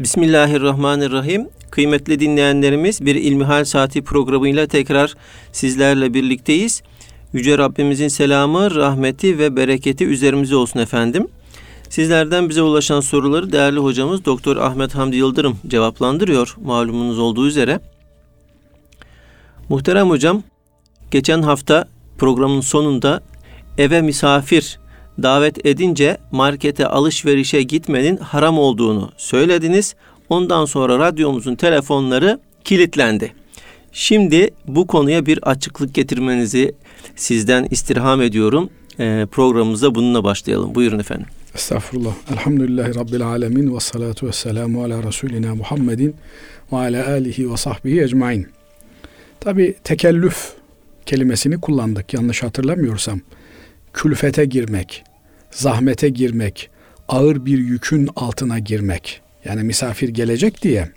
Bismillahirrahmanirrahim. Kıymetli dinleyenlerimiz bir İlmihal Saati programıyla tekrar sizlerle birlikteyiz. Yüce Rabbimizin selamı, rahmeti ve bereketi üzerimize olsun efendim. Sizlerden bize ulaşan soruları değerli hocamız Doktor Ahmet Hamdi Yıldırım cevaplandırıyor malumunuz olduğu üzere. Muhterem hocam, geçen hafta programın sonunda eve misafir davet edince markete alışverişe gitmenin haram olduğunu söylediniz. Ondan sonra radyomuzun telefonları kilitlendi. Şimdi bu konuya bir açıklık getirmenizi sizden istirham ediyorum. Ee, programımıza bununla başlayalım. Buyurun efendim. Estağfurullah. Elhamdülillahi Rabbil alemin ve salatu ve selamu ala Resulina Muhammedin ve ala alihi ve sahbihi ecmain. Tabi tekellüf kelimesini kullandık yanlış hatırlamıyorsam. Külfete girmek, zahmete girmek, ağır bir yükün altına girmek. Yani misafir gelecek diye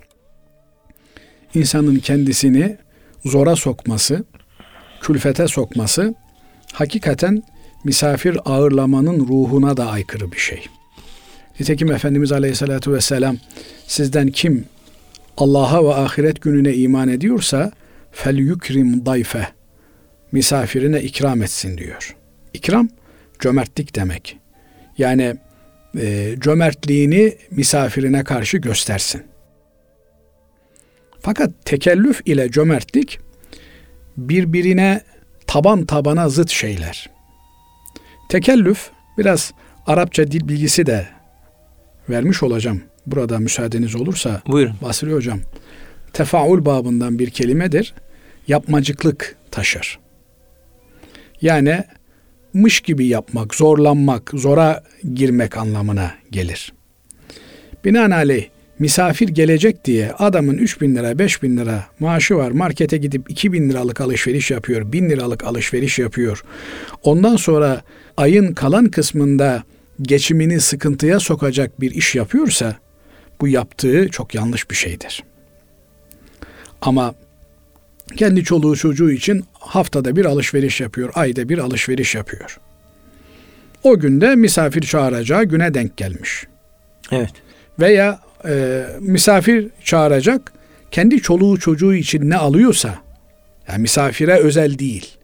insanın kendisini zora sokması, külfete sokması hakikaten misafir ağırlamanın ruhuna da aykırı bir şey. Nitekim Efendimiz Aleyhisselatü Vesselam sizden kim Allah'a ve ahiret gününe iman ediyorsa fel yukrim dayfe misafirine ikram etsin diyor. İkram cömertlik demek. Yani e, cömertliğini misafirine karşı göstersin. Fakat tekellüf ile cömertlik birbirine taban tabana zıt şeyler. Tekellüf biraz Arapça dil bilgisi de vermiş olacağım. Burada müsaadeniz olursa Buyurun. Basri Hocam. Tefaul babından bir kelimedir. Yapmacıklık taşır. Yani mış gibi yapmak, zorlanmak, zora girmek anlamına gelir. Binaenaleyh misafir gelecek diye adamın 3 bin lira, 5 bin lira maaşı var. Markete gidip 2 bin liralık alışveriş yapıyor, 1000 liralık alışveriş yapıyor. Ondan sonra ayın kalan kısmında geçimini sıkıntıya sokacak bir iş yapıyorsa bu yaptığı çok yanlış bir şeydir. Ama kendi çoluğu çocuğu için haftada bir alışveriş yapıyor, ayda bir alışveriş yapıyor. O günde misafir çağıracağı güne denk gelmiş. Evet. Veya e, misafir çağıracak, kendi çoluğu çocuğu için ne alıyorsa, yani misafire özel değil.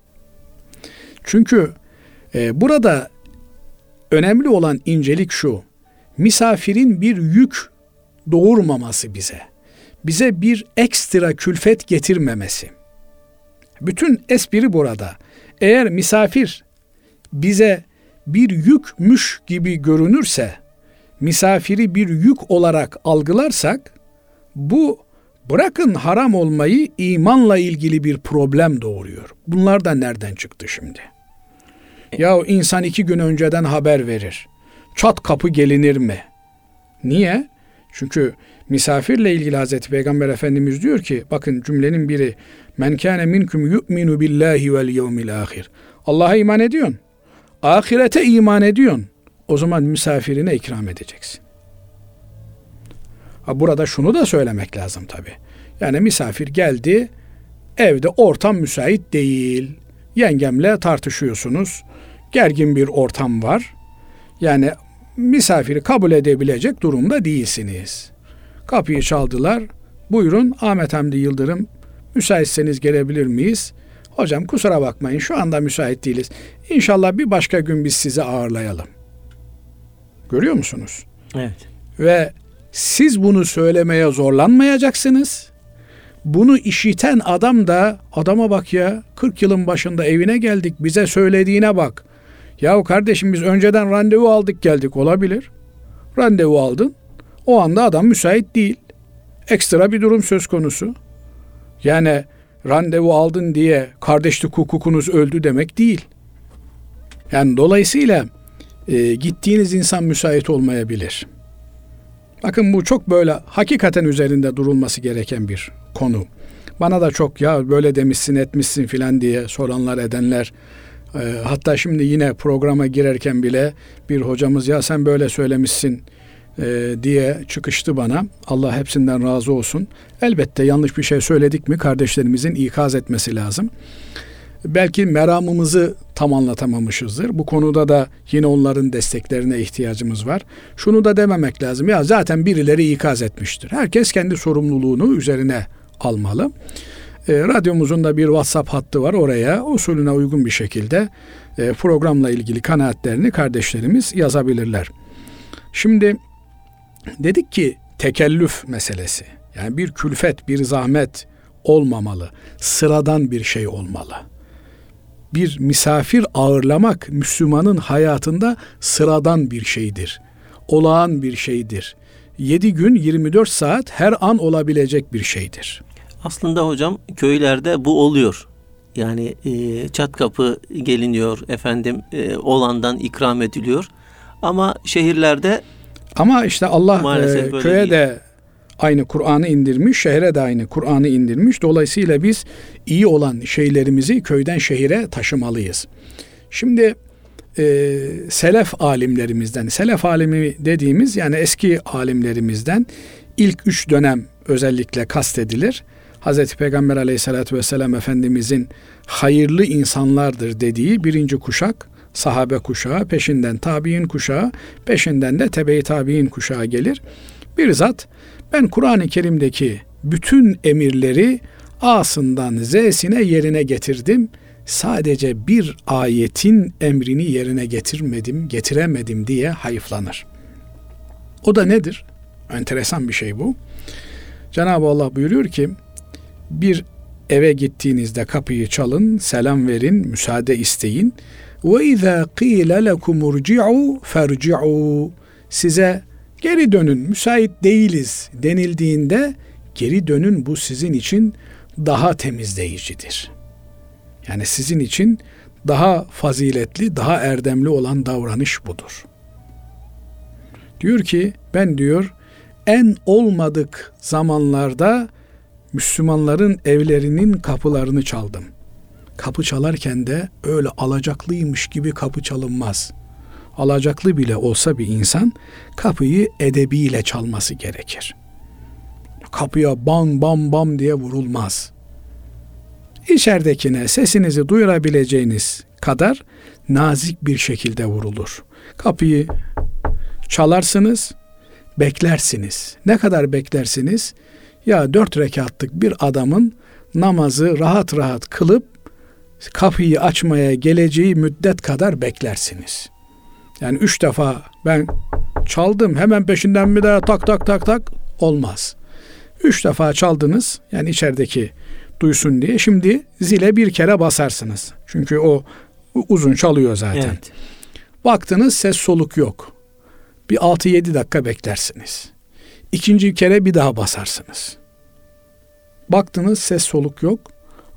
Çünkü e, burada önemli olan incelik şu, misafirin bir yük doğurmaması bize bize bir ekstra külfet getirmemesi. Bütün espri burada. Eğer misafir bize bir yükmüş gibi görünürse, misafiri bir yük olarak algılarsak, bu bırakın haram olmayı imanla ilgili bir problem doğuruyor. Bunlar da nereden çıktı şimdi? Ya insan iki gün önceden haber verir. Çat kapı gelinir mi? Niye? Çünkü misafirle ilgili Hazreti Peygamber Efendimiz diyor ki bakın cümlenin biri men kâne minkum yu'minu billahi vel yevmil ahir. Allah'a iman ediyorsun. Ahirete iman ediyorsun. O zaman misafirine ikram edeceksin. Ha burada şunu da söylemek lazım tabi. Yani misafir geldi, evde ortam müsait değil. Yengemle tartışıyorsunuz. Gergin bir ortam var. Yani misafiri kabul edebilecek durumda değilsiniz. Kapıyı çaldılar. Buyurun Ahmet Hamdi Yıldırım müsaitseniz gelebilir miyiz? Hocam kusura bakmayın şu anda müsait değiliz. İnşallah bir başka gün biz sizi ağırlayalım. Görüyor musunuz? Evet. Ve siz bunu söylemeye zorlanmayacaksınız. Bunu işiten adam da adama bak ya 40 yılın başında evine geldik bize söylediğine bak. Yahu kardeşim biz önceden randevu aldık geldik olabilir. Randevu aldın. O anda adam müsait değil. Ekstra bir durum söz konusu. Yani randevu aldın diye kardeşlik hukukunuz öldü demek değil. Yani dolayısıyla e, gittiğiniz insan müsait olmayabilir. Bakın bu çok böyle hakikaten üzerinde durulması gereken bir konu. Bana da çok ya böyle demişsin etmişsin filan diye soranlar edenler e, hatta şimdi yine programa girerken bile bir hocamız ya sen böyle söylemişsin e, diye çıkıştı bana. Allah hepsinden razı olsun. Elbette yanlış bir şey söyledik mi kardeşlerimizin ikaz etmesi lazım. belki meramımızı tam anlatamamışızdır. Bu konuda da yine onların desteklerine ihtiyacımız var. Şunu da dememek lazım. Ya zaten birileri ikaz etmiştir. Herkes kendi sorumluluğunu üzerine almalı. E, radyomuzun da bir WhatsApp hattı var. Oraya usulüne uygun bir şekilde e, programla ilgili kanaatlerini kardeşlerimiz yazabilirler. Şimdi dedik ki tekellüf meselesi. Yani bir külfet, bir zahmet olmamalı. Sıradan bir şey olmalı. Bir misafir ağırlamak Müslümanın hayatında sıradan bir şeydir. Olağan bir şeydir. 7 gün 24 saat her an olabilecek bir şeydir. Aslında hocam köylerde bu oluyor. Yani e, çat kapı geliniyor efendim e, olandan ikram ediliyor. Ama şehirlerde ama işte Allah e, köye değil. de aynı Kur'an'ı indirmiş, şehre de aynı Kur'an'ı indirmiş. Dolayısıyla biz iyi olan şeylerimizi köyden şehire taşımalıyız. Şimdi e, selef alimlerimizden, selef alimi dediğimiz yani eski alimlerimizden ilk üç dönem özellikle kastedilir. Hazreti Peygamber aleyhissalatü vesselam Efendimizin hayırlı insanlardır dediği birinci kuşak sahabe kuşağı, peşinden tabi'in kuşağı, peşinden de tebe-i tabi'in kuşağı gelir. Bir zat ben Kur'an-ı Kerim'deki bütün emirleri A'sından Z'sine yerine getirdim. Sadece bir ayetin emrini yerine getirmedim, getiremedim diye hayıflanır. O da nedir? Enteresan bir şey bu. Cenab-ı Allah buyuruyor ki bir eve gittiğinizde kapıyı çalın, selam verin, müsaade isteyin. İzâ qîle lekum urci'u ferci'u. Size geri dönün, müsait değiliz denildiğinde geri dönün bu sizin için daha temizleyicidir. Yani sizin için daha faziletli, daha erdemli olan davranış budur. Diyor ki ben diyor en olmadık zamanlarda Müslümanların evlerinin kapılarını çaldım. Kapı çalarken de öyle alacaklıymış gibi kapı çalınmaz. Alacaklı bile olsa bir insan kapıyı edebiyle çalması gerekir. Kapıya bam bam bam diye vurulmaz. İçeridekine sesinizi duyurabileceğiniz kadar nazik bir şekilde vurulur. Kapıyı çalarsınız, beklersiniz. Ne kadar beklersiniz? Ya dört rekatlık bir adamın namazı rahat rahat kılıp kapıyı açmaya geleceği müddet kadar beklersiniz. Yani üç defa ben çaldım hemen peşinden bir daha tak tak tak tak olmaz. Üç defa çaldınız yani içerideki duysun diye şimdi zile bir kere basarsınız. Çünkü o uzun çalıyor zaten. Evet. Baktınız ses soluk yok. Bir 6-7 dakika beklersiniz. İkinci kere bir daha basarsınız. Baktınız ses soluk yok.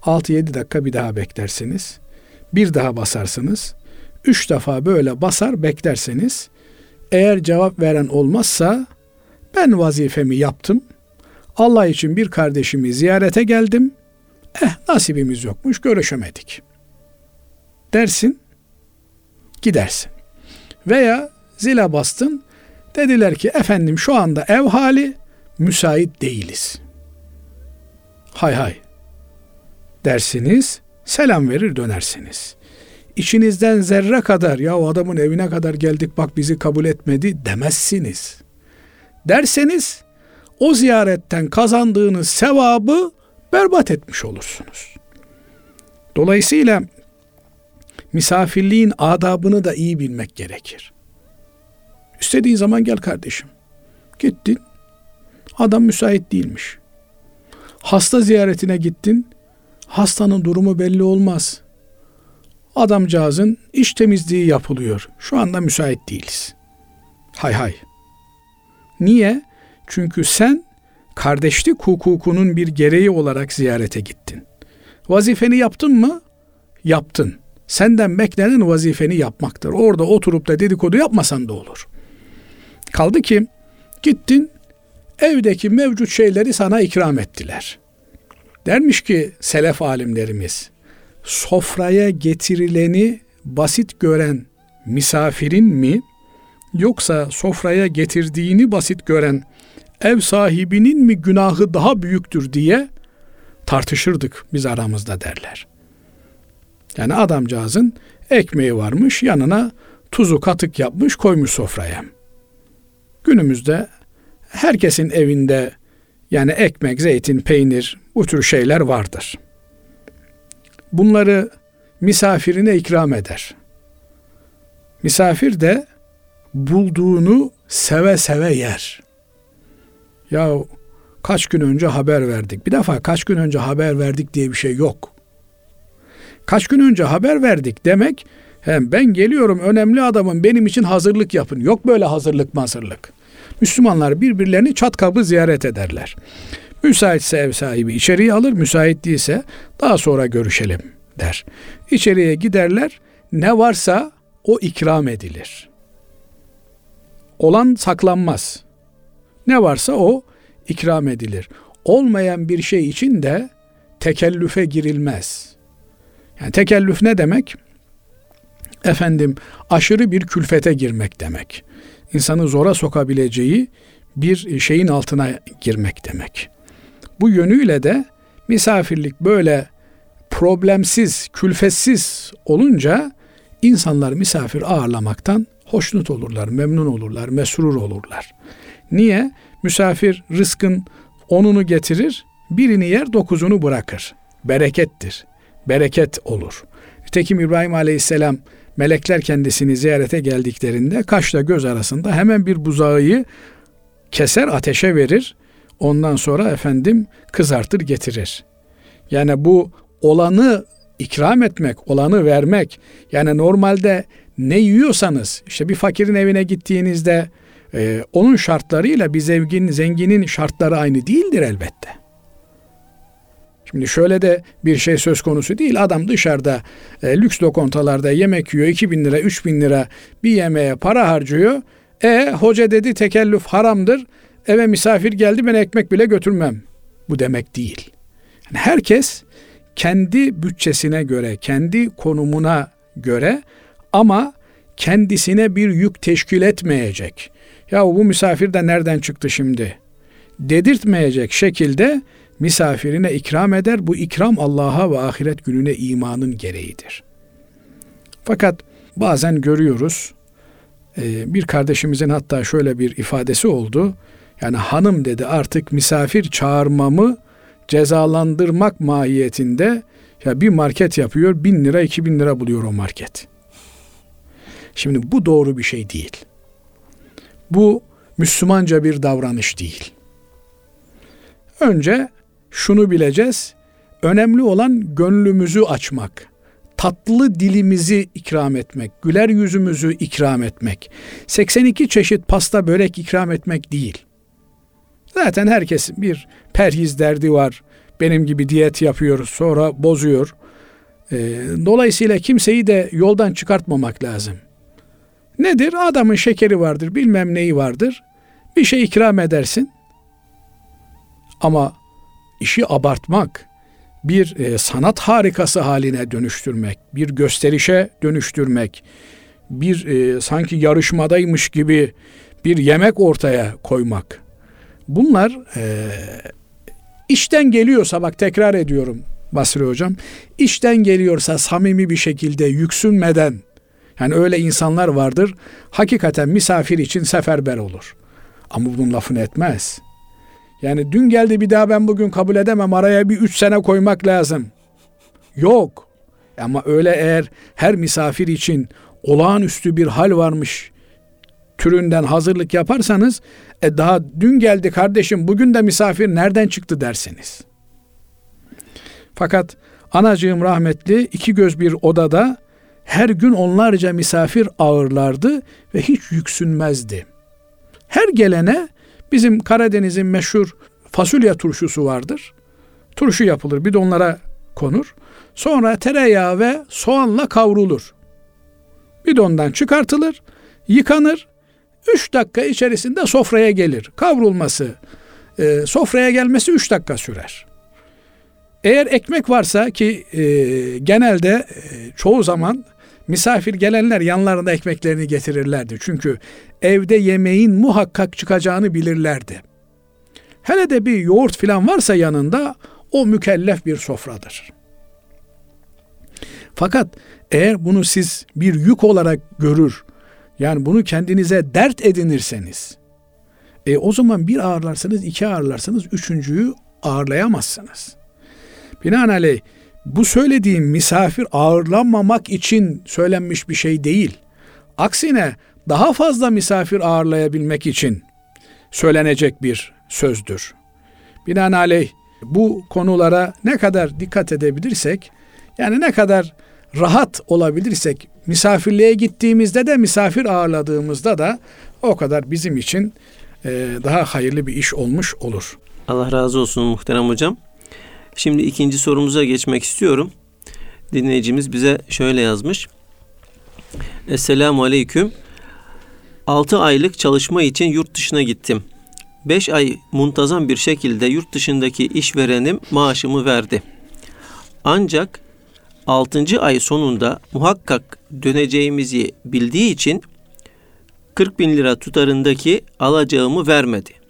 6-7 dakika bir daha beklersiniz. Bir daha basarsınız. Üç defa böyle basar beklerseniz eğer cevap veren olmazsa ben vazifemi yaptım. Allah için bir kardeşimi ziyarete geldim. Eh nasibimiz yokmuş görüşemedik. Dersin gidersin. Veya zile bastın dediler ki efendim şu anda ev hali müsait değiliz. Hay hay dersiniz, selam verir dönersiniz. İçinizden zerre kadar ya o adamın evine kadar geldik bak bizi kabul etmedi demezsiniz. Derseniz o ziyaretten kazandığınız sevabı berbat etmiş olursunuz. Dolayısıyla misafirliğin adabını da iyi bilmek gerekir. İstediğin zaman gel kardeşim. Gittin. Adam müsait değilmiş. Hasta ziyaretine gittin. Hastanın durumu belli olmaz. Adamcağızın iş temizliği yapılıyor. Şu anda müsait değiliz. Hay hay. Niye? Çünkü sen kardeşlik hukukunun bir gereği olarak ziyarete gittin. Vazifeni yaptın mı? Yaptın. Senden beklenen vazifeni yapmaktır. Orada oturup da dedikodu yapmasan da olur. Kaldı ki gittin evdeki mevcut şeyleri sana ikram ettiler. Dermiş ki selef alimlerimiz, sofraya getirileni basit gören misafirin mi yoksa sofraya getirdiğini basit gören ev sahibinin mi günahı daha büyüktür diye tartışırdık biz aramızda derler. Yani adamcağızın ekmeği varmış yanına tuzu katık yapmış koymuş sofraya. Günümüzde herkesin evinde yani ekmek, zeytin, peynir bu tür şeyler vardır. Bunları misafirine ikram eder. Misafir de bulduğunu seve seve yer. Ya kaç gün önce haber verdik. Bir defa kaç gün önce haber verdik diye bir şey yok. Kaç gün önce haber verdik demek hem ben geliyorum önemli adamım benim için hazırlık yapın. Yok böyle hazırlık hazırlık. Müslümanlar birbirlerini çat kapı ziyaret ederler. Müsaitse ev sahibi içeriye alır, müsait değilse daha sonra görüşelim der. İçeriye giderler, ne varsa o ikram edilir. Olan saklanmaz. Ne varsa o ikram edilir. Olmayan bir şey için de tekellüfe girilmez. Yani tekellüf ne demek? Efendim aşırı bir külfete girmek demek. İnsanı zora sokabileceği bir şeyin altına girmek demek. Bu yönüyle de misafirlik böyle problemsiz, külfetsiz olunca insanlar misafir ağırlamaktan hoşnut olurlar, memnun olurlar, mesrur olurlar. Niye? Misafir rızkın onunu getirir, birini yer dokuzunu bırakır. Berekettir. Bereket olur. Nitekim İbrahim Aleyhisselam melekler kendisini ziyarete geldiklerinde kaşla göz arasında hemen bir buzağı keser ateşe verir. Ondan sonra efendim kızartır getirir. Yani bu olanı ikram etmek, olanı vermek. Yani normalde ne yiyorsanız işte bir fakirin evine gittiğinizde e, onun şartlarıyla bir zengin, zenginin şartları aynı değildir elbette. Şimdi şöyle de bir şey söz konusu değil. Adam dışarıda e, lüks lokantalarda yemek yiyor. 2000 lira, 3000 lira bir yemeğe para harcıyor. E hoca dedi tekellüf haramdır. Eve misafir geldi ben ekmek bile götürmem. Bu demek değil. Yani herkes kendi bütçesine göre, kendi konumuna göre ama kendisine bir yük teşkil etmeyecek. Ya bu misafir de nereden çıktı şimdi? Dedirtmeyecek şekilde misafirine ikram eder. Bu ikram Allah'a ve ahiret gününe imanın gereğidir. Fakat bazen görüyoruz e, bir kardeşimizin hatta şöyle bir ifadesi oldu. Yani hanım dedi artık misafir çağırmamı cezalandırmak mahiyetinde ya bir market yapıyor bin lira iki bin lira buluyor o market. Şimdi bu doğru bir şey değil. Bu Müslümanca bir davranış değil. Önce şunu bileceğiz. Önemli olan gönlümüzü açmak. Tatlı dilimizi ikram etmek, güler yüzümüzü ikram etmek. 82 çeşit pasta börek ikram etmek değil. Zaten herkes bir perhiz derdi var. Benim gibi diyet yapıyor, sonra bozuyor. Ee, dolayısıyla kimseyi de yoldan çıkartmamak lazım. Nedir? Adamın şekeri vardır, bilmem neyi vardır. Bir şey ikram edersin. Ama işi abartmak, bir e, sanat harikası haline dönüştürmek, bir gösterişe dönüştürmek, bir e, sanki yarışmadaymış gibi bir yemek ortaya koymak. Bunlar e, işten geliyorsa bak tekrar ediyorum Basri Hocam, işten geliyorsa samimi bir şekilde yüksünmeden, yani öyle insanlar vardır, hakikaten misafir için seferber olur. Ama bunun lafını etmez. Yani dün geldi bir daha ben bugün kabul edemem araya bir üç sene koymak lazım. Yok. Ama öyle eğer her misafir için olağanüstü bir hal varmış türünden hazırlık yaparsanız e daha dün geldi kardeşim bugün de misafir nereden çıktı dersiniz. Fakat anacığım rahmetli iki göz bir odada her gün onlarca misafir ağırlardı ve hiç yüksünmezdi. Her gelene bizim Karadeniz'in meşhur fasulye turşusu vardır. Turşu yapılır, bir de onlara konur. Sonra tereyağı ve soğanla kavrulur. Bidondan çıkartılır, yıkanır. Üç dakika içerisinde sofraya gelir. Kavrulması, e, sofraya gelmesi üç dakika sürer. Eğer ekmek varsa ki e, genelde e, çoğu zaman misafir gelenler yanlarında ekmeklerini getirirlerdi. Çünkü evde yemeğin muhakkak çıkacağını bilirlerdi. Hele de bir yoğurt filan varsa yanında o mükellef bir sofradır. Fakat eğer bunu siz bir yük olarak görür, yani bunu kendinize dert edinirseniz, e, o zaman bir ağırlarsanız, iki ağırlarsanız, üçüncüyü ağırlayamazsınız. Binaenaleyh bu söylediğim misafir ağırlanmamak için söylenmiş bir şey değil. Aksine daha fazla misafir ağırlayabilmek için söylenecek bir sözdür. Binaenaleyh bu konulara ne kadar dikkat edebilirsek, yani ne kadar rahat olabilirsek, misafirliğe gittiğimizde de misafir ağırladığımızda da o kadar bizim için daha hayırlı bir iş olmuş olur. Allah razı olsun muhterem hocam. Şimdi ikinci sorumuza geçmek istiyorum. Dinleyicimiz bize şöyle yazmış. Esselamu Aleyküm. 6 aylık çalışma için yurt dışına gittim. 5 ay muntazam bir şekilde yurt dışındaki işverenim maaşımı verdi. Ancak 6. ay sonunda muhakkak döneceğimizi bildiği için 40 bin lira tutarındaki alacağımı vermedi.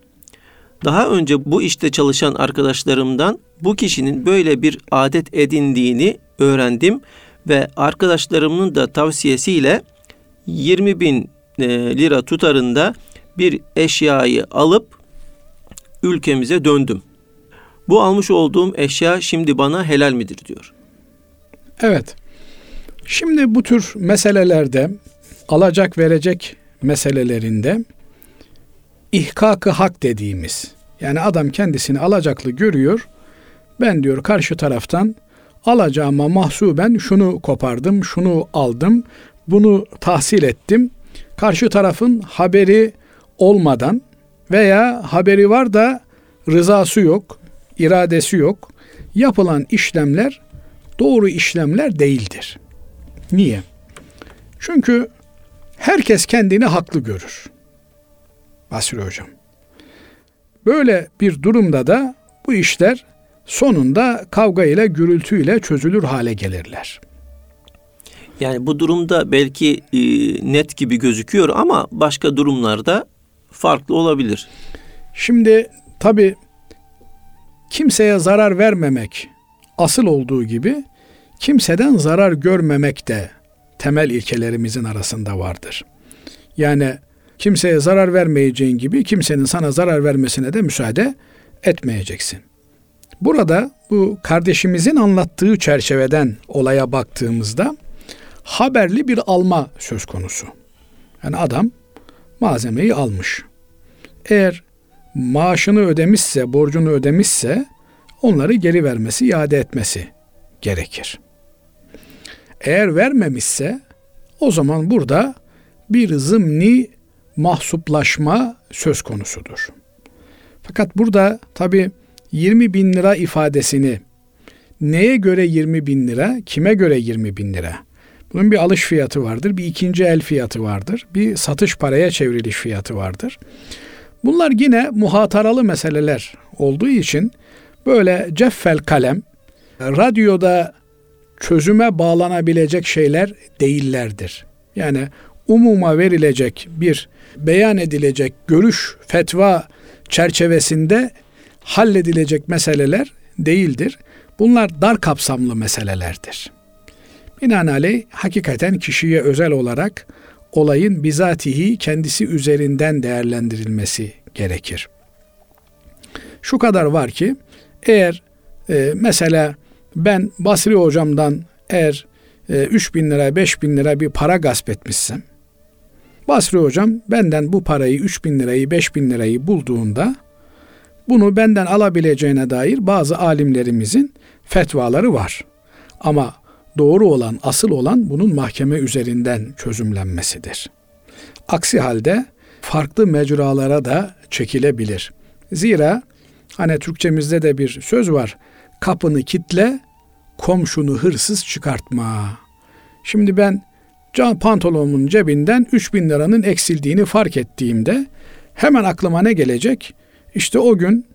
Daha önce bu işte çalışan arkadaşlarımdan bu kişinin böyle bir adet edindiğini öğrendim ve arkadaşlarımın da tavsiyesiyle 20 bin e, lira tutarında bir eşyayı alıp ülkemize döndüm. Bu almış olduğum eşya şimdi bana helal midir diyor. Evet. Şimdi bu tür meselelerde alacak verecek meselelerinde ihkakı hak dediğimiz yani adam kendisini alacaklı görüyor. Ben diyor karşı taraftan alacağıma mahsuben şunu kopardım, şunu aldım, bunu tahsil ettim. Karşı tarafın haberi olmadan veya haberi var da rızası yok, iradesi yok. Yapılan işlemler doğru işlemler değildir. Niye? Çünkü herkes kendini haklı görür. Basri Hocam. Böyle bir durumda da bu işler sonunda kavga ile gürültüyle çözülür hale gelirler. Yani bu durumda belki e, net gibi gözüküyor ama başka durumlarda farklı olabilir. Şimdi tabi kimseye zarar vermemek asıl olduğu gibi kimseden zarar görmemek de temel ilkelerimizin arasında vardır. Yani kimseye zarar vermeyeceğin gibi kimsenin sana zarar vermesine de müsaade etmeyeceksin. Burada bu kardeşimizin anlattığı çerçeveden olaya baktığımızda haberli bir alma söz konusu. Yani adam malzemeyi almış. Eğer maaşını ödemişse, borcunu ödemişse onları geri vermesi, iade etmesi gerekir. Eğer vermemişse o zaman burada bir zımni mahsuplaşma söz konusudur. Fakat burada tabi 20 bin lira ifadesini neye göre 20 bin lira, kime göre 20 bin lira? Bunun bir alış fiyatı vardır, bir ikinci el fiyatı vardır, bir satış paraya çevriliş fiyatı vardır. Bunlar yine muhataralı meseleler olduğu için böyle ceffel kalem, radyoda çözüme bağlanabilecek şeyler değillerdir. Yani umuma verilecek bir beyan edilecek görüş, fetva çerçevesinde halledilecek meseleler değildir. Bunlar dar kapsamlı meselelerdir. Binaenaleyh hakikaten kişiye özel olarak olayın bizatihi kendisi üzerinden değerlendirilmesi gerekir. Şu kadar var ki eğer e, mesela ben Basri hocamdan eğer e, 3 bin lira 5 bin lira bir para gasp etmişsem Basri hocam benden bu parayı 3 bin lirayı 5 bin lirayı bulduğunda bunu benden alabileceğine dair bazı alimlerimizin fetvaları var. Ama doğru olan, asıl olan bunun mahkeme üzerinden çözümlenmesidir. Aksi halde farklı mecralara da çekilebilir. Zira hani Türkçemizde de bir söz var. Kapını kitle, komşunu hırsız çıkartma. Şimdi ben can pantolonumun cebinden 3000 liranın eksildiğini fark ettiğimde hemen aklıma ne gelecek? İşte o gün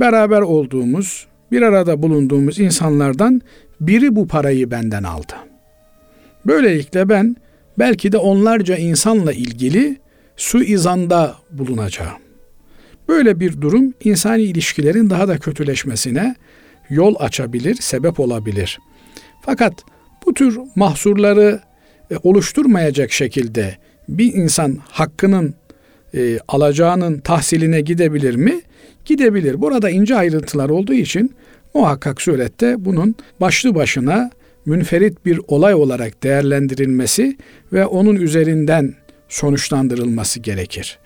beraber olduğumuz, bir arada bulunduğumuz insanlardan biri bu parayı benden aldı. Böylelikle ben belki de onlarca insanla ilgili suizanda bulunacağım. Böyle bir durum insani ilişkilerin daha da kötüleşmesine yol açabilir, sebep olabilir. Fakat Bu tür mahsurları oluşturmayacak şekilde bir insan hakkının e, alacağının tahsiline gidebilir mi? Gidebilir. Burada ince ayrıntılar olduğu için muhakkak surette bunun başlı başına münferit bir olay olarak değerlendirilmesi ve onun üzerinden sonuçlandırılması gerekir.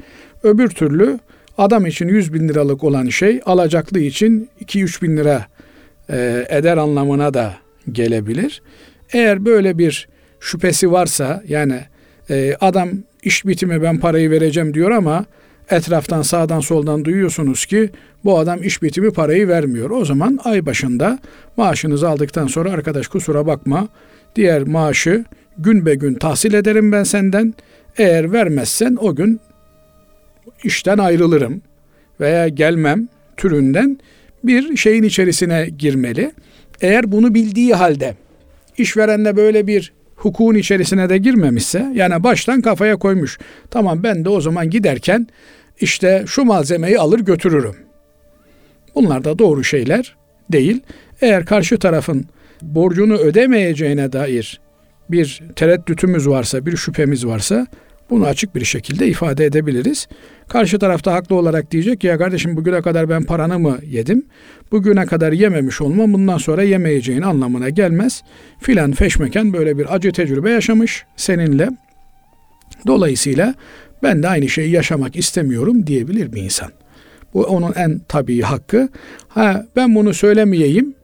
Öbür türlü adam için 100 bin liralık olan şey alacaklı için 2-3 bin lira e, eder anlamına da gelebilir. Eğer böyle bir şüphesi varsa yani e, adam iş bitimi ben parayı vereceğim diyor ama etraftan sağdan soldan duyuyorsunuz ki bu adam iş bitimi parayı vermiyor. O zaman ay başında maaşınızı aldıktan sonra arkadaş kusura bakma diğer maaşı gün be gün tahsil ederim ben senden. Eğer vermezsen o gün işten ayrılırım veya gelmem türünden bir şeyin içerisine girmeli. Eğer bunu bildiği halde işverenle böyle bir hukukun içerisine de girmemişse yani baştan kafaya koymuş. Tamam ben de o zaman giderken işte şu malzemeyi alır götürürüm. Bunlar da doğru şeyler değil. Eğer karşı tarafın borcunu ödemeyeceğine dair bir tereddütümüz varsa, bir şüphemiz varsa bunu açık bir şekilde ifade edebiliriz. Karşı tarafta haklı olarak diyecek ya kardeşim bugüne kadar ben paranı mı yedim? Bugüne kadar yememiş olmam bundan sonra yemeyeceğin anlamına gelmez. Filan feşmeken böyle bir acı tecrübe yaşamış seninle. Dolayısıyla ben de aynı şeyi yaşamak istemiyorum diyebilir bir insan. Bu onun en tabii hakkı. Ha ben bunu söylemeyeyim,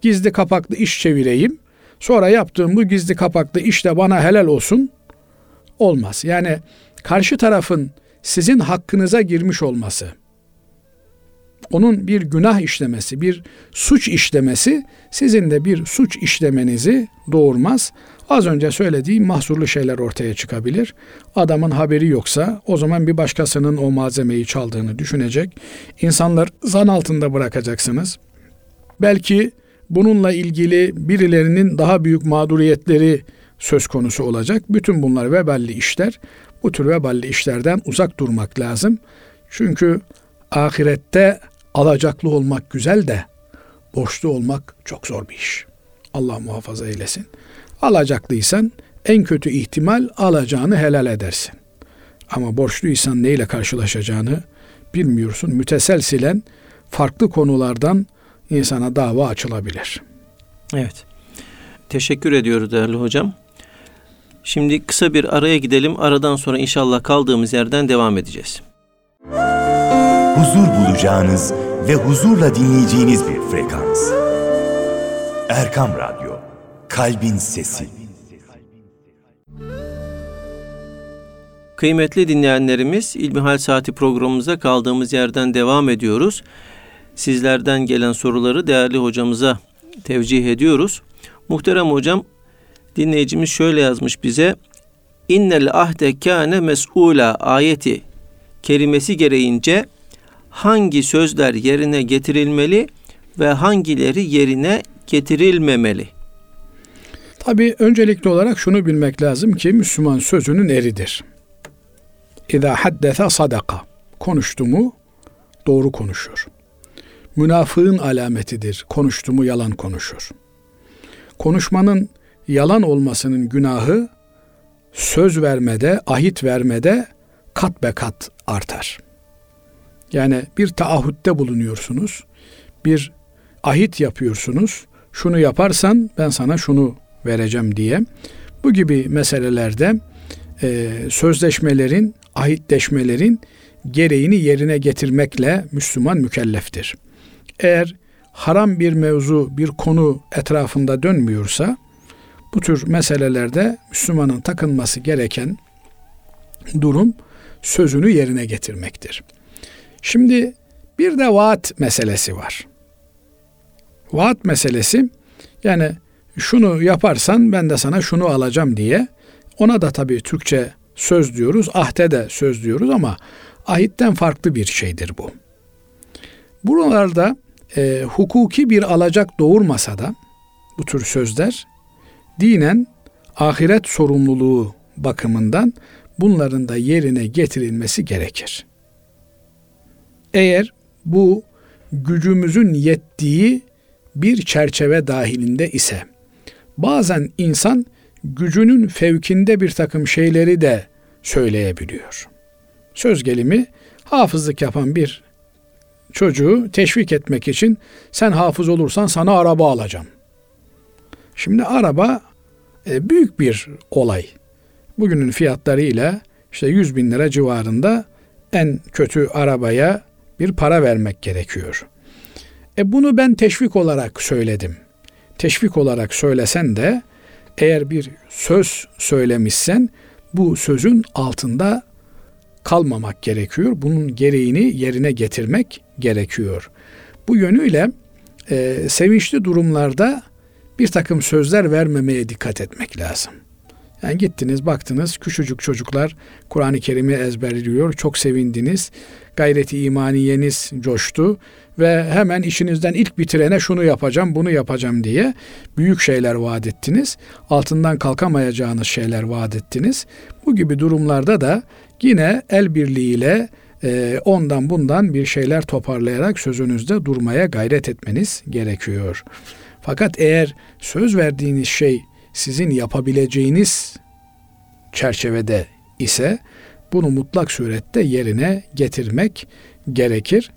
gizli kapaklı iş çevireyim. Sonra yaptığım bu gizli kapaklı iş de bana helal olsun. Olmaz. Yani karşı tarafın sizin hakkınıza girmiş olması, onun bir günah işlemesi, bir suç işlemesi sizin de bir suç işlemenizi doğurmaz. Az önce söylediğim mahsurlu şeyler ortaya çıkabilir. Adamın haberi yoksa o zaman bir başkasının o malzemeyi çaldığını düşünecek. İnsanlar zan altında bırakacaksınız. Belki bununla ilgili birilerinin daha büyük mağduriyetleri söz konusu olacak. Bütün bunlar veballi işler. Bu tür veballi işlerden uzak durmak lazım. Çünkü ahirette alacaklı olmak güzel de borçlu olmak çok zor bir iş. Allah muhafaza eylesin. Alacaklıysan en kötü ihtimal alacağını helal edersin. Ama borçluysan neyle karşılaşacağını bilmiyorsun. Müteselsilen farklı konulardan insana dava açılabilir. Evet. Teşekkür ediyoruz değerli hocam. Şimdi kısa bir araya gidelim. Aradan sonra inşallah kaldığımız yerden devam edeceğiz. Huzur bulacağınız ve huzurla dinleyeceğiniz bir frekans. Erkam Radyo, Kalbin Sesi. Kıymetli dinleyenlerimiz İlmihal Saati programımıza kaldığımız yerden devam ediyoruz. Sizlerden gelen soruları değerli hocamıza tevcih ediyoruz. Muhterem hocam dinleyicimiz şöyle yazmış bize. İnnel ahde kâne mes'ula ayeti kelimesi gereğince hangi sözler yerine getirilmeli ve hangileri yerine getirilmemeli? Tabi öncelikli olarak şunu bilmek lazım ki Müslüman sözünün eridir. İza haddese sadaka. Konuştu mu doğru konuşur. Münafığın alametidir. Konuştu mu yalan konuşur. Konuşmanın yalan olmasının günahı söz vermede, ahit vermede kat be kat artar. Yani bir taahhütte bulunuyorsunuz. Bir ahit yapıyorsunuz. Şunu yaparsan ben sana şunu vereceğim diye. Bu gibi meselelerde e, sözleşmelerin, ahitleşmelerin gereğini yerine getirmekle Müslüman mükelleftir. Eğer haram bir mevzu, bir konu etrafında dönmüyorsa bu tür meselelerde Müslümanın takınması gereken durum sözünü yerine getirmektir. Şimdi bir de vaat meselesi var. Vaat meselesi yani şunu yaparsan ben de sana şunu alacağım diye ona da tabii Türkçe söz diyoruz, ahde de söz diyoruz ama ahitten farklı bir şeydir bu. Buralarda e, hukuki bir alacak doğurmasa da bu tür sözler dinen ahiret sorumluluğu bakımından bunların da yerine getirilmesi gerekir. Eğer bu gücümüzün yettiği bir çerçeve dahilinde ise bazen insan gücünün fevkinde bir takım şeyleri de söyleyebiliyor. Söz gelimi hafızlık yapan bir çocuğu teşvik etmek için sen hafız olursan sana araba alacağım. Şimdi araba büyük bir olay. Bugünün fiyatlarıyla işte 100 bin lira civarında en kötü arabaya bir para vermek gerekiyor. E bunu ben teşvik olarak söyledim. Teşvik olarak söylesen de eğer bir söz söylemişsen bu sözün altında kalmamak gerekiyor. Bunun gereğini yerine getirmek gerekiyor. Bu yönüyle e, sevinçli durumlarda bir takım sözler vermemeye dikkat etmek lazım. Yani gittiniz baktınız küçücük çocuklar Kur'an-ı Kerim'i ezberliyor. Çok sevindiniz. Gayreti imaniyeniz coştu ve hemen işinizden ilk bitirene şunu yapacağım, bunu yapacağım diye büyük şeyler vaat ettiniz. Altından kalkamayacağınız şeyler vaat ettiniz. Bu gibi durumlarda da yine el birliğiyle e, ondan bundan bir şeyler toparlayarak sözünüzde durmaya gayret etmeniz gerekiyor. Fakat eğer söz verdiğiniz şey sizin yapabileceğiniz çerçevede ise bunu mutlak surette yerine getirmek gerekir.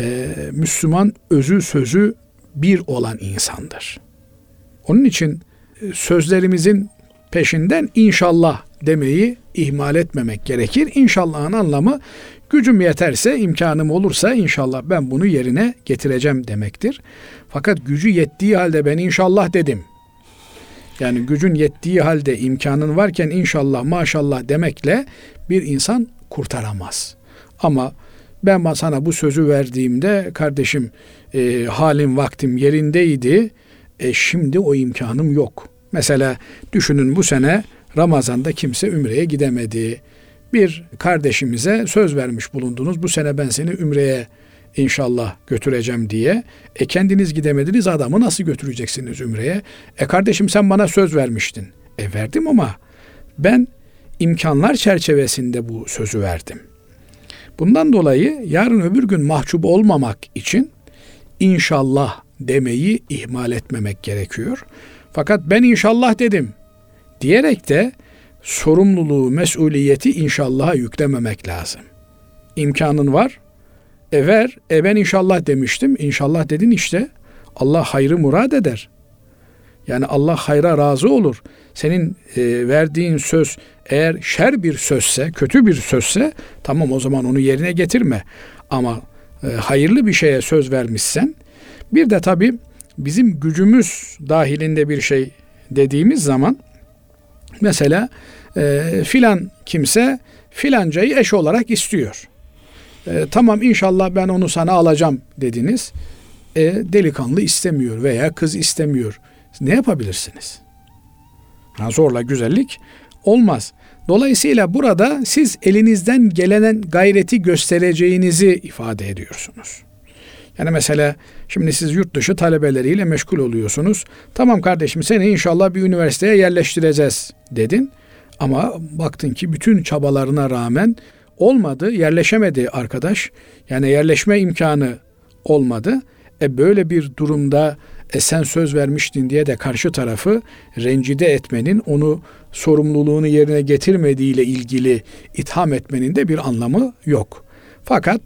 Ee, Müslüman özü sözü bir olan insandır. Onun için e, sözlerimizin peşinden inşallah demeyi ihmal etmemek gerekir. İnşallahın anlamı gücüm yeterse, imkanım olursa inşallah ben bunu yerine getireceğim demektir. Fakat gücü yettiği halde ben inşallah dedim. Yani gücün yettiği halde imkanın varken inşallah maşallah demekle bir insan kurtaramaz. Ama ben sana bu sözü verdiğimde kardeşim e, halim vaktim yerindeydi. E, şimdi o imkanım yok. Mesela düşünün bu sene Ramazan'da kimse Ümre'ye gidemedi. Bir kardeşimize söz vermiş bulundunuz. Bu sene ben seni Ümre'ye inşallah götüreceğim diye. E kendiniz gidemediniz adamı nasıl götüreceksiniz Ümre'ye? E kardeşim sen bana söz vermiştin. E verdim ama ben imkanlar çerçevesinde bu sözü verdim. Bundan dolayı yarın öbür gün mahcup olmamak için inşallah demeyi ihmal etmemek gerekiyor. Fakat ben inşallah dedim diyerek de sorumluluğu, mesuliyeti inşallah'a yüklememek lazım. İmkanın var, e ver, e ben inşallah demiştim. İnşallah dedin işte. Allah hayrı murad eder. Yani Allah hayra razı olur. Senin e, verdiğin söz eğer şer bir sözse, kötü bir sözse tamam o zaman onu yerine getirme. Ama e, hayırlı bir şeye söz vermişsen bir de tabii bizim gücümüz dahilinde bir şey dediğimiz zaman mesela e, filan kimse filancayı eş olarak istiyor. E, tamam inşallah ben onu sana alacağım dediniz. E, delikanlı istemiyor veya kız istemiyor. Ne yapabilirsiniz? Ha, zorla güzellik olmaz. Dolayısıyla burada siz elinizden gelenen gayreti göstereceğinizi ifade ediyorsunuz. Yani mesela şimdi siz yurt dışı talebeleriyle meşgul oluyorsunuz. Tamam kardeşim seni inşallah bir üniversiteye yerleştireceğiz dedin. Ama baktın ki bütün çabalarına rağmen olmadı, yerleşemedi arkadaş. Yani yerleşme imkanı olmadı. E böyle bir durumda e sen söz vermiştin diye de karşı tarafı rencide etmenin, onu sorumluluğunu yerine getirmediğiyle ilgili itham etmenin de bir anlamı yok. Fakat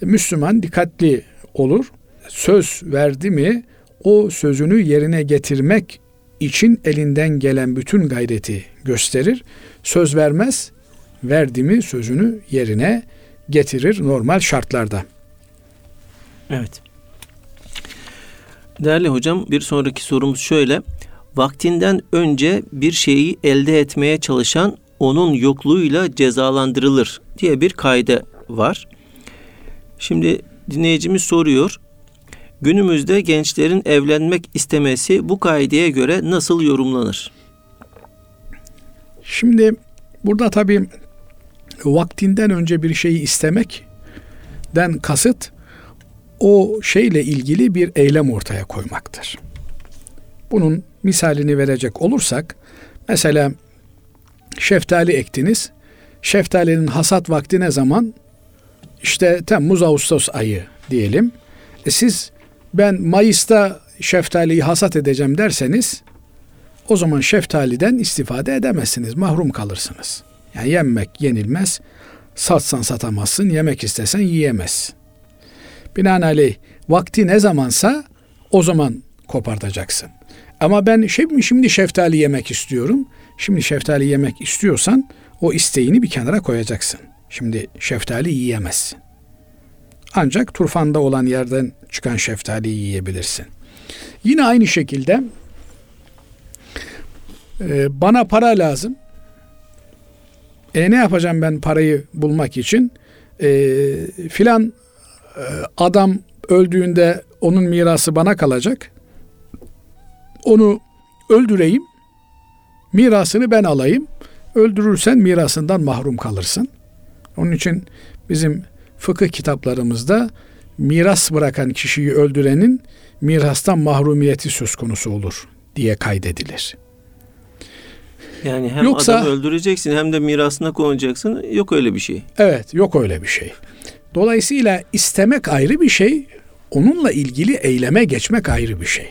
Müslüman dikkatli olur. Söz verdi mi o sözünü yerine getirmek için elinden gelen bütün gayreti gösterir. Söz vermez, verdi mi sözünü yerine getirir normal şartlarda. Evet. Değerli hocam bir sonraki sorumuz şöyle. Vaktinden önce bir şeyi elde etmeye çalışan onun yokluğuyla cezalandırılır diye bir kaide var. Şimdi dinleyicimiz soruyor. Günümüzde gençlerin evlenmek istemesi bu kaideye göre nasıl yorumlanır? Şimdi burada tabii vaktinden önce bir şeyi istemekten kasıt o şeyle ilgili bir eylem ortaya koymaktır. Bunun misalini verecek olursak mesela şeftali ektiniz. Şeftalinin hasat vakti ne zaman? İşte Temmuz Ağustos ayı diyelim. E siz ben Mayıs'ta şeftaliyi hasat edeceğim derseniz o zaman şeftaliden istifade edemezsiniz, mahrum kalırsınız. Yani yenmek yenilmez, satsan satamazsın, yemek istesen yiyemez. Binaenaleyh vakti ne zamansa o zaman kopartacaksın. Ama ben şimdi, şimdi şeftali yemek istiyorum. Şimdi şeftali yemek istiyorsan o isteğini bir kenara koyacaksın. Şimdi şeftali yiyemezsin. Ancak turfanda olan yerden çıkan şeftali yiyebilirsin. Yine aynı şekilde e, bana para lazım. E ne yapacağım ben parayı bulmak için? E, filan e, adam öldüğünde onun mirası bana kalacak. Onu öldüreyim. Mirasını ben alayım. Öldürürsen mirasından mahrum kalırsın. Onun için bizim fıkıh kitaplarımızda miras bırakan kişiyi öldürenin mirastan mahrumiyeti söz konusu olur diye kaydedilir. Yani hem Yoksa- adamı öldüreceksin hem de mirasına konacaksın. Yok öyle bir şey. Evet, yok öyle bir şey. Dolayısıyla istemek ayrı bir şey, onunla ilgili eyleme geçmek ayrı bir şey.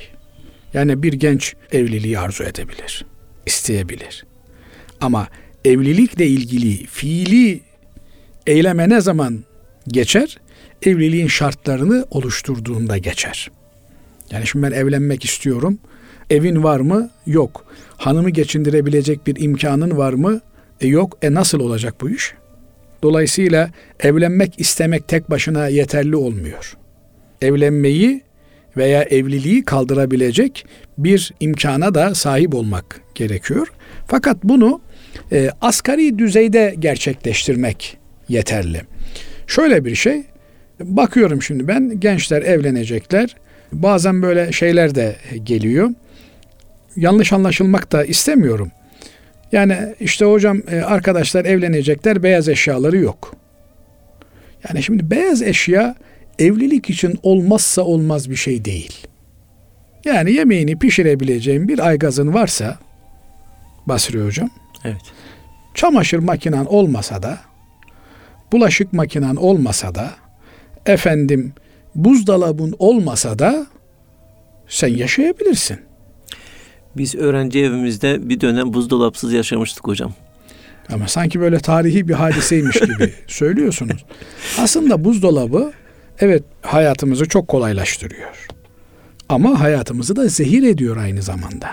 Yani bir genç evliliği arzu edebilir, isteyebilir. Ama evlilikle ilgili fiili eyleme ne zaman geçer? Evliliğin şartlarını oluşturduğunda geçer. Yani şimdi ben evlenmek istiyorum. Evin var mı? Yok. Hanımı geçindirebilecek bir imkanın var mı? E yok. E nasıl olacak bu iş? Dolayısıyla evlenmek istemek tek başına yeterli olmuyor. Evlenmeyi veya evliliği kaldırabilecek bir imkana da sahip olmak gerekiyor. Fakat bunu e, asgari düzeyde gerçekleştirmek yeterli. Şöyle bir şey, bakıyorum şimdi ben gençler evlenecekler. Bazen böyle şeyler de geliyor. Yanlış anlaşılmak da istemiyorum. Yani işte hocam e, arkadaşlar evlenecekler beyaz eşyaları yok. Yani şimdi beyaz eşya evlilik için olmazsa olmaz bir şey değil. Yani yemeğini pişirebileceğin bir aygazın varsa Basri hocam Evet. çamaşır makinen olmasa da bulaşık makinen olmasa da efendim buzdolabın olmasa da sen yaşayabilirsin. Biz öğrenci evimizde bir dönem buzdolapsız yaşamıştık hocam. Ama sanki böyle tarihi bir hadiseymiş gibi söylüyorsunuz. Aslında buzdolabı evet hayatımızı çok kolaylaştırıyor. Ama hayatımızı da zehir ediyor aynı zamanda.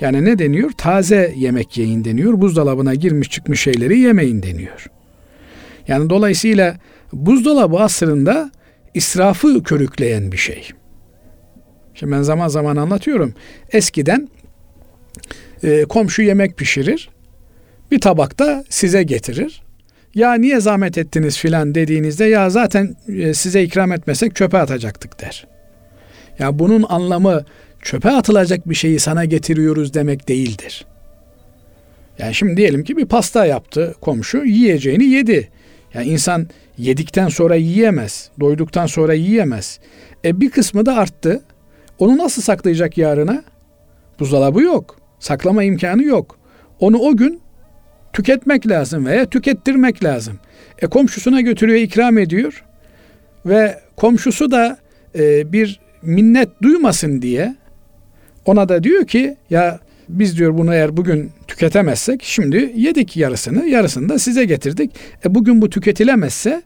Yani ne deniyor? Taze yemek yiyin deniyor. Buzdolabına girmiş çıkmış şeyleri yemeyin deniyor. Yani dolayısıyla buzdolabı aslında israfı körükleyen bir şey. Şimdi ben zaman zaman anlatıyorum. Eskiden e, komşu yemek pişirir bir tabakta size getirir. Ya niye zahmet ettiniz filan dediğinizde ya zaten e, size ikram etmesek çöpe atacaktık der. Ya bunun anlamı çöpe atılacak bir şeyi sana getiriyoruz demek değildir. Yani şimdi diyelim ki bir pasta yaptı komşu, yiyeceğini yedi. Yani insan yedikten sonra yiyemez, doyduktan sonra yiyemez. E bir kısmı da arttı. Onu nasıl saklayacak yarına? Buzdolabı yok. Saklama imkanı yok. Onu o gün tüketmek lazım veya tükettirmek lazım. E komşusuna götürüyor, ikram ediyor ve komşusu da e, bir minnet duymasın diye ona da diyor ki ya biz diyor bunu eğer bugün tüketemezsek şimdi yedik yarısını, yarısını da size getirdik. E bugün bu tüketilemezse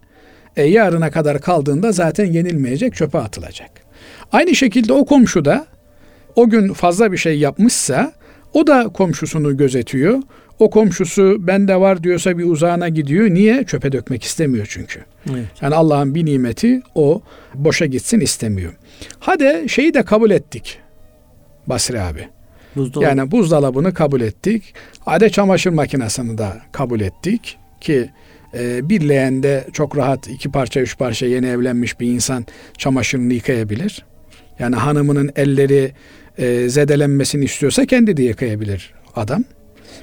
e, yarına kadar kaldığında zaten yenilmeyecek, çöpe atılacak. Aynı şekilde o komşu da o gün fazla bir şey yapmışsa o da komşusunu gözetiyor. O komşusu bende var diyorsa bir uzağına gidiyor. Niye? Çöpe dökmek istemiyor çünkü. Evet. Yani Allah'ın bir nimeti o boşa gitsin istemiyor. Hadi şeyi de kabul ettik. Basri abi. Buzdolabı. Yani buzdolabını kabul ettik. Hadi çamaşır makinesini de kabul ettik ki e, bir leğende çok rahat iki parça üç parça yeni evlenmiş bir insan çamaşırını yıkayabilir. Yani hanımının elleri e, zedelenmesini istiyorsa kendi de yıkayabilir adam.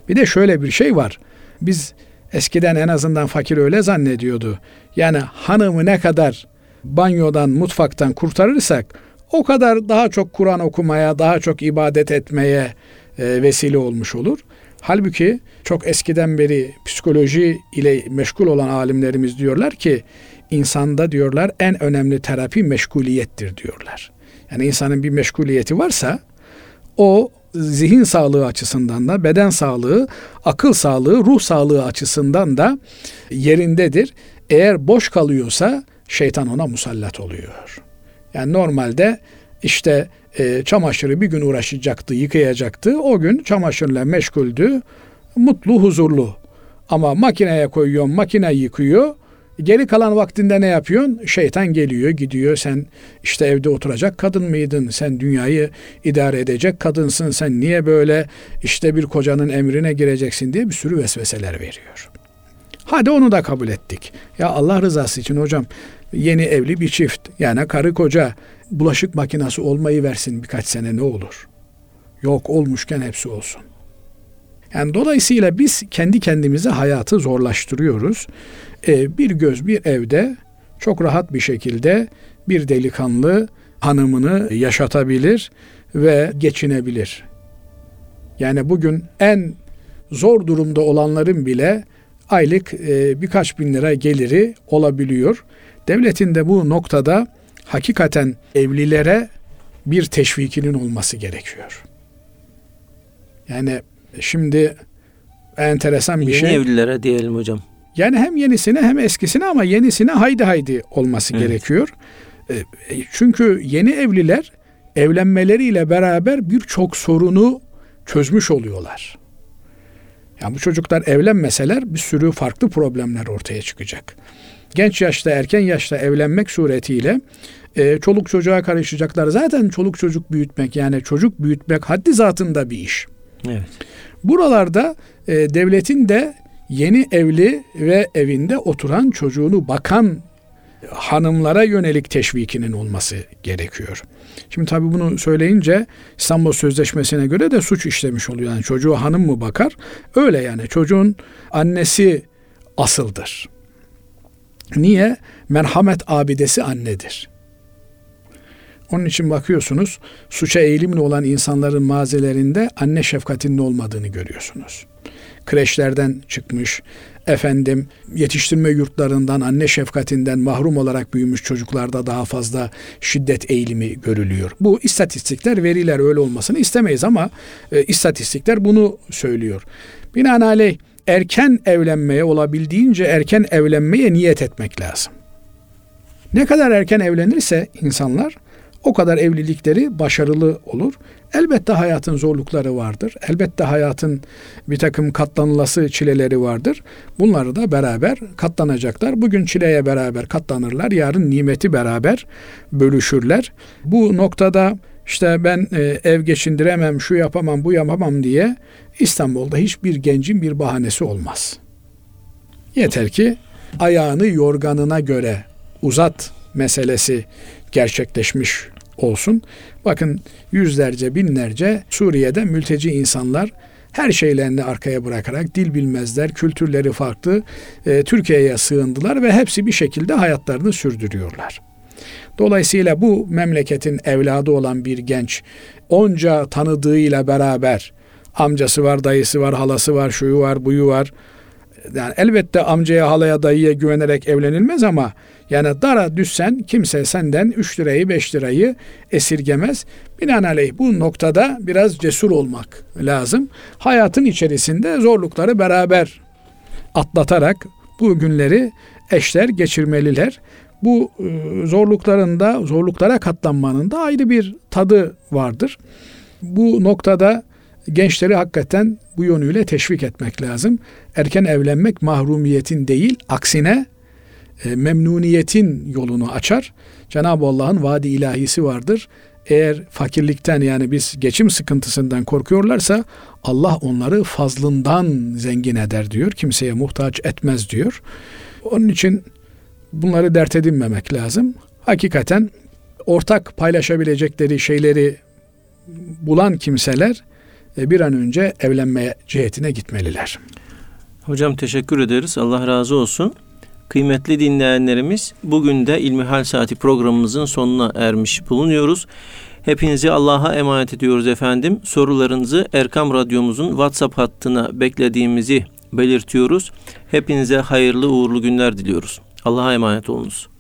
Bir de şöyle bir şey var. Biz eskiden en azından fakir öyle zannediyordu. Yani hanımı ne kadar banyodan, mutfaktan kurtarırsak o kadar daha çok Kur'an okumaya, daha çok ibadet etmeye e, vesile olmuş olur. Halbuki çok eskiden beri psikoloji ile meşgul olan alimlerimiz diyorlar ki insanda diyorlar en önemli terapi meşguliyettir diyorlar. Yani insanın bir meşguliyeti varsa o zihin sağlığı açısından da, beden sağlığı, akıl sağlığı, ruh sağlığı açısından da yerindedir. Eğer boş kalıyorsa şeytan ona musallat oluyor. Yani normalde işte e, çamaşırı bir gün uğraşacaktı, yıkayacaktı. O gün çamaşırla meşguldü. Mutlu, huzurlu. Ama makineye koyuyor, makine yıkıyor. Geri kalan vaktinde ne yapıyorsun? Şeytan geliyor, gidiyor. Sen işte evde oturacak kadın mıydın? Sen dünyayı idare edecek kadınsın. Sen niye böyle işte bir kocanın emrine gireceksin diye bir sürü vesveseler veriyor. Hadi onu da kabul ettik. Ya Allah rızası için hocam yeni evli bir çift yani karı koca bulaşık makinesi olmayı versin birkaç sene ne olur? Yok olmuşken hepsi olsun. Yani dolayısıyla biz kendi kendimize hayatı zorlaştırıyoruz. Ee, bir göz bir evde çok rahat bir şekilde bir delikanlı hanımını yaşatabilir ve geçinebilir. Yani bugün en zor durumda olanların bile aylık e, birkaç bin lira geliri olabiliyor. Devletin de bu noktada hakikaten evlilere bir teşvikinin olması gerekiyor. Yani şimdi enteresan bir Yeni şey. evlilere diyelim hocam. Yani hem yenisine hem eskisine ama yenisine haydi haydi olması Evet. gerekiyor. E, Çünkü yeni evliler evlenmeleriyle beraber birçok sorunu çözmüş oluyorlar. Yani bu çocuklar evlenmeseler bir sürü farklı problemler ortaya çıkacak. Genç yaşta, erken yaşta evlenmek suretiyle e, çoluk çocuğa karışacaklar. Zaten çoluk çocuk büyütmek yani çocuk büyütmek haddi zatında bir iş. Evet. Buralarda e, devletin de yeni evli ve evinde oturan çocuğunu bakan hanımlara yönelik teşvikinin olması gerekiyor. Şimdi tabii bunu söyleyince İstanbul Sözleşmesi'ne göre de suç işlemiş oluyor. Yani çocuğu hanım mı bakar? Öyle yani çocuğun annesi asıldır. Niye? Merhamet abidesi annedir. Onun için bakıyorsunuz suça eğilimli olan insanların mazelerinde anne şefkatinin olmadığını görüyorsunuz. Kreşlerden çıkmış, efendim yetiştirme yurtlarından anne şefkatinden mahrum olarak büyümüş çocuklarda daha fazla şiddet eğilimi görülüyor. Bu istatistikler, veriler öyle olmasını istemeyiz ama e, istatistikler bunu söylüyor. Binaenaleyh erken evlenmeye olabildiğince erken evlenmeye niyet etmek lazım. Ne kadar erken evlenirse insanlar o kadar evlilikleri başarılı olur. Elbette hayatın zorlukları vardır. Elbette hayatın bir takım katlanılası çileleri vardır. Bunları da beraber katlanacaklar. Bugün çileye beraber katlanırlar. Yarın nimeti beraber bölüşürler. Bu noktada işte ben e, ev geçindiremem, şu yapamam, bu yapamam diye İstanbul'da hiçbir gencin bir bahanesi olmaz. Yeter ki ayağını yorganına göre uzat meselesi gerçekleşmiş olsun. Bakın yüzlerce binlerce Suriye'de mülteci insanlar her şeylerini arkaya bırakarak dil bilmezler, kültürleri farklı e, Türkiye'ye sığındılar ve hepsi bir şekilde hayatlarını sürdürüyorlar. Dolayısıyla bu memleketin evladı olan bir genç onca tanıdığıyla beraber amcası var, dayısı var, halası var, şuyu var, buyu var. Yani elbette amcaya, halaya, dayıya güvenerek evlenilmez ama yani dara düşsen kimse senden 3 lirayı 5 lirayı esirgemez. Binaenaleyh bu noktada biraz cesur olmak lazım. Hayatın içerisinde zorlukları beraber atlatarak bu günleri eşler geçirmeliler. Bu e, zorluklarında, zorluklara katlanmanın da ayrı bir tadı vardır. Bu noktada gençleri hakikaten bu yönüyle teşvik etmek lazım. Erken evlenmek mahrumiyetin değil, aksine e, memnuniyetin yolunu açar. Cenab-ı Allah'ın vaadi ilahisi vardır. Eğer fakirlikten yani biz geçim sıkıntısından korkuyorlarsa Allah onları fazlından zengin eder diyor. Kimseye muhtaç etmez diyor. Onun için bunları dert edinmemek lazım. Hakikaten ortak paylaşabilecekleri şeyleri bulan kimseler e, bir an önce evlenmeye cihetine gitmeliler. Hocam teşekkür ederiz. Allah razı olsun. Kıymetli dinleyenlerimiz bugün de İlmihal Saati programımızın sonuna ermiş bulunuyoruz. Hepinizi Allah'a emanet ediyoruz efendim. Sorularınızı Erkam Radyomuzun WhatsApp hattına beklediğimizi belirtiyoruz. Hepinize hayırlı uğurlu günler diliyoruz. Allah'a emanet olunuz.